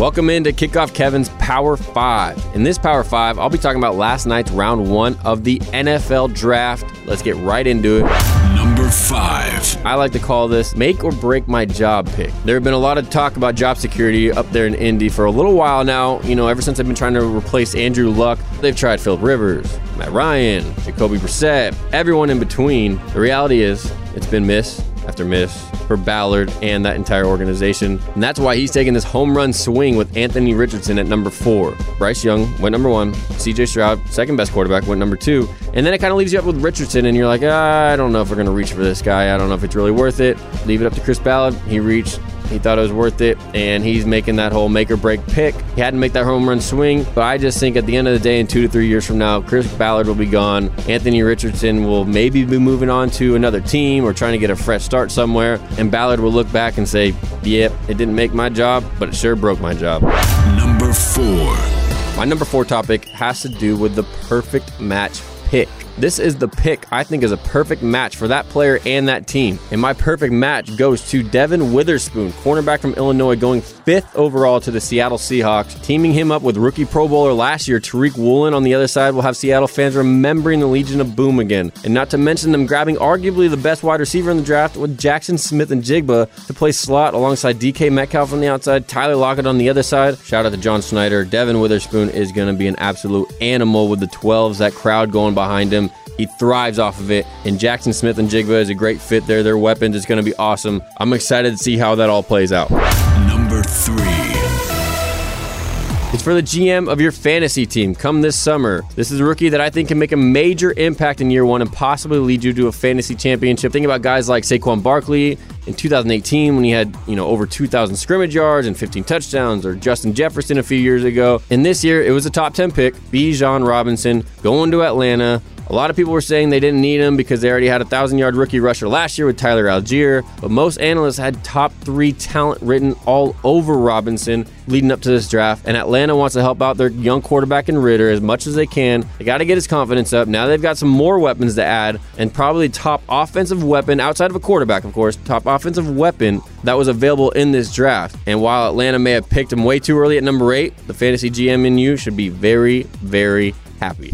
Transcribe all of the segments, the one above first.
Welcome in into Kickoff Kevin's Power 5. In this Power 5, I'll be talking about last night's round one of the NFL Draft. Let's get right into it. Number five. I like to call this make or break my job pick. There have been a lot of talk about job security up there in Indy for a little while now. You know, ever since I've been trying to replace Andrew Luck, they've tried Philip Rivers, Matt Ryan, Jacoby Brissett, everyone in between. The reality is, it's been miss after miss for Ballard and that entire organization. And that's why he's taking this home run swing with Anthony Richardson at number four. Bryce Young went number one. CJ Stroud, second best quarterback, went number two. And then it kind of leaves you up with Richardson, and you're like, ah, I don't know if we're going to reach for this guy. I don't know if it's really worth it. Leave it up to Chris Ballard. He reached. He thought it was worth it, and he's making that whole make or break pick. He had to make that home run swing, but I just think at the end of the day, in two to three years from now, Chris Ballard will be gone. Anthony Richardson will maybe be moving on to another team or trying to get a fresh start somewhere, and Ballard will look back and say, Yep, it didn't make my job, but it sure broke my job. Number four. My number four topic has to do with the perfect match pick. This is the pick I think is a perfect match for that player and that team. And my perfect match goes to Devon Witherspoon, cornerback from Illinois, going fifth overall to the Seattle Seahawks. Teaming him up with rookie Pro Bowler last year, Tariq Woolen on the other side will have Seattle fans remembering the Legion of Boom again. And not to mention them grabbing arguably the best wide receiver in the draft with Jaxon Smith-Njigba to play slot alongside DK Metcalf on the outside, Tyler Lockett on the other side. Shout out to John Schneider. Devon Witherspoon is going to be an absolute animal with the 12s, that crowd going behind him. He thrives off of it. And Jaxon Smith-Njigba is a great fit there. Their weapons is going to be awesome. I'm excited to see how that all plays out. Number three. For the GM of your fantasy team come this summer. This is a rookie that I think can make a major impact in year one and possibly lead you to a fantasy championship. Think about guys like Saquon Barkley in 2018 when he had, you know, over 2,000 scrimmage yards and 15 touchdowns, or Justin Jefferson a few years ago. And this year, it was a top 10 pick, Bijan Robinson, going to Atlanta. A lot of people were saying they didn't need him because they already had a thousand yard rookie rusher last year with Tyler Allgeier, but most analysts had top three talent written all over Robinson leading up to this draft. And Atlanta wants to help out their young quarterback in Ridder as much as they can. They got to get his confidence up. Now they've got some more weapons to add, and probably top offensive weapon outside of a quarterback, of course, top offensive weapon that was available in this draft. And while Atlanta may have picked him way too early at number eight, the fantasy GM in you should be very, very happy.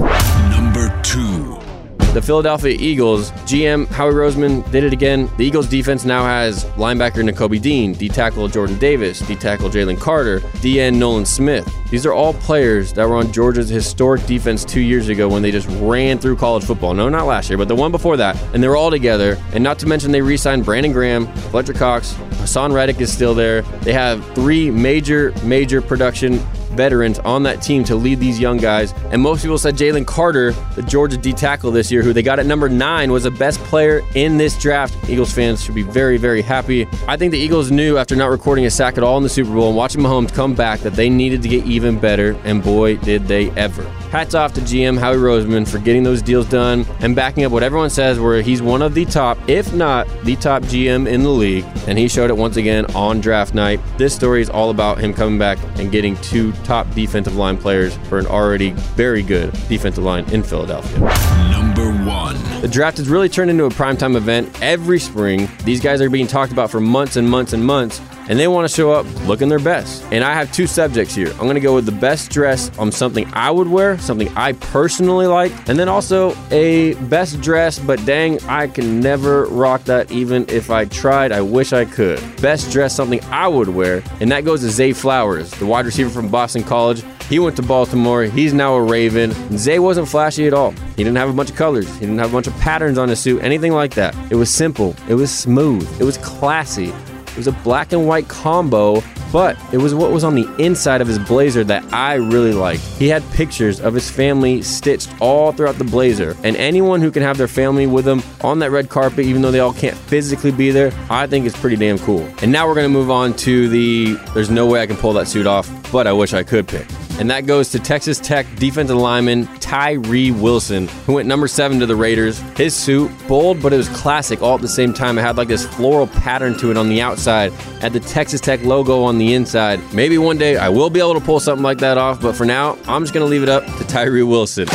The Philadelphia Eagles GM Howie Roseman did it again. The Eagles defense now has linebacker Nakobe Dean, D tackle Jordan Davis, D tackle Jalen Carter, DN Nolan Smith. These are all players that were on Georgia's historic defense two years ago when they just ran through college football. No, not last year, but the one before that. And they're all together. And not to mention, they re signed Brandon Graham, Fletcher Cox, Haason Reddick is still there. They have three major, major production veterans on that team to lead these young guys. And most people said Jalen Carter, the Georgia D tackle this year, who they got at number nine, was the best player in this draft. Eagles fans should be very, very happy. I think the Eagles knew after not recording a sack at all in the Super Bowl and watching Mahomes come back that they needed to get even better, and boy, did they ever. Hats off to GM Howie Roseman for getting those deals done and backing up what everyone says, where he's one of the top, if not the top GM in the league. And he showed it once again on draft night. This story is all about him coming back and getting two top defensive line players for an already very good defensive line in Philadelphia. Number one. The draft has really turned into a primetime event every spring. These guys are being talked about for months and months and months, and they want to show up looking their best. And I have two subjects here. I'm going to go with the best dress on something I would wear, something I personally like, and then also a best dress, but dang, I can never rock that even if I tried. I wish I could. Best dress, something I would wear, and that goes to Zay Flowers, the wide receiver from Boston College. He went to Baltimore. He's now a Raven. Zay wasn't flashy at all. He didn't have a bunch of colors. He didn't have a bunch of patterns on his suit, anything like that. It was simple. It was smooth. It was classy. It was a black and white combo, but it was what was on the inside of his blazer that I really liked. He had pictures of his family stitched all throughout the blazer, and anyone who can have their family with them on that red carpet, even though they all can't physically be there, I think it's pretty damn cool. And now we're gonna move on to the there's no way I can pull that suit off, but I wish I could pick and that goes to Texas Tech defensive lineman Tyree Wilson, who went number seven to the Raiders. His suit, bold, but it was classic all at the same time. It had like this floral pattern to it on the outside, had the Texas Tech logo on the inside. Maybe one day I will be able to pull something like that off, but for now, I'm just going to leave it up to Tyree Wilson.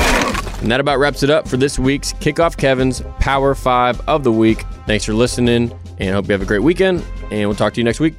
And that about wraps it up for this week's Kickoff Kevin's Power 5 of the Week. Thanks for listening, and I hope you have a great weekend, and we'll talk to you next week.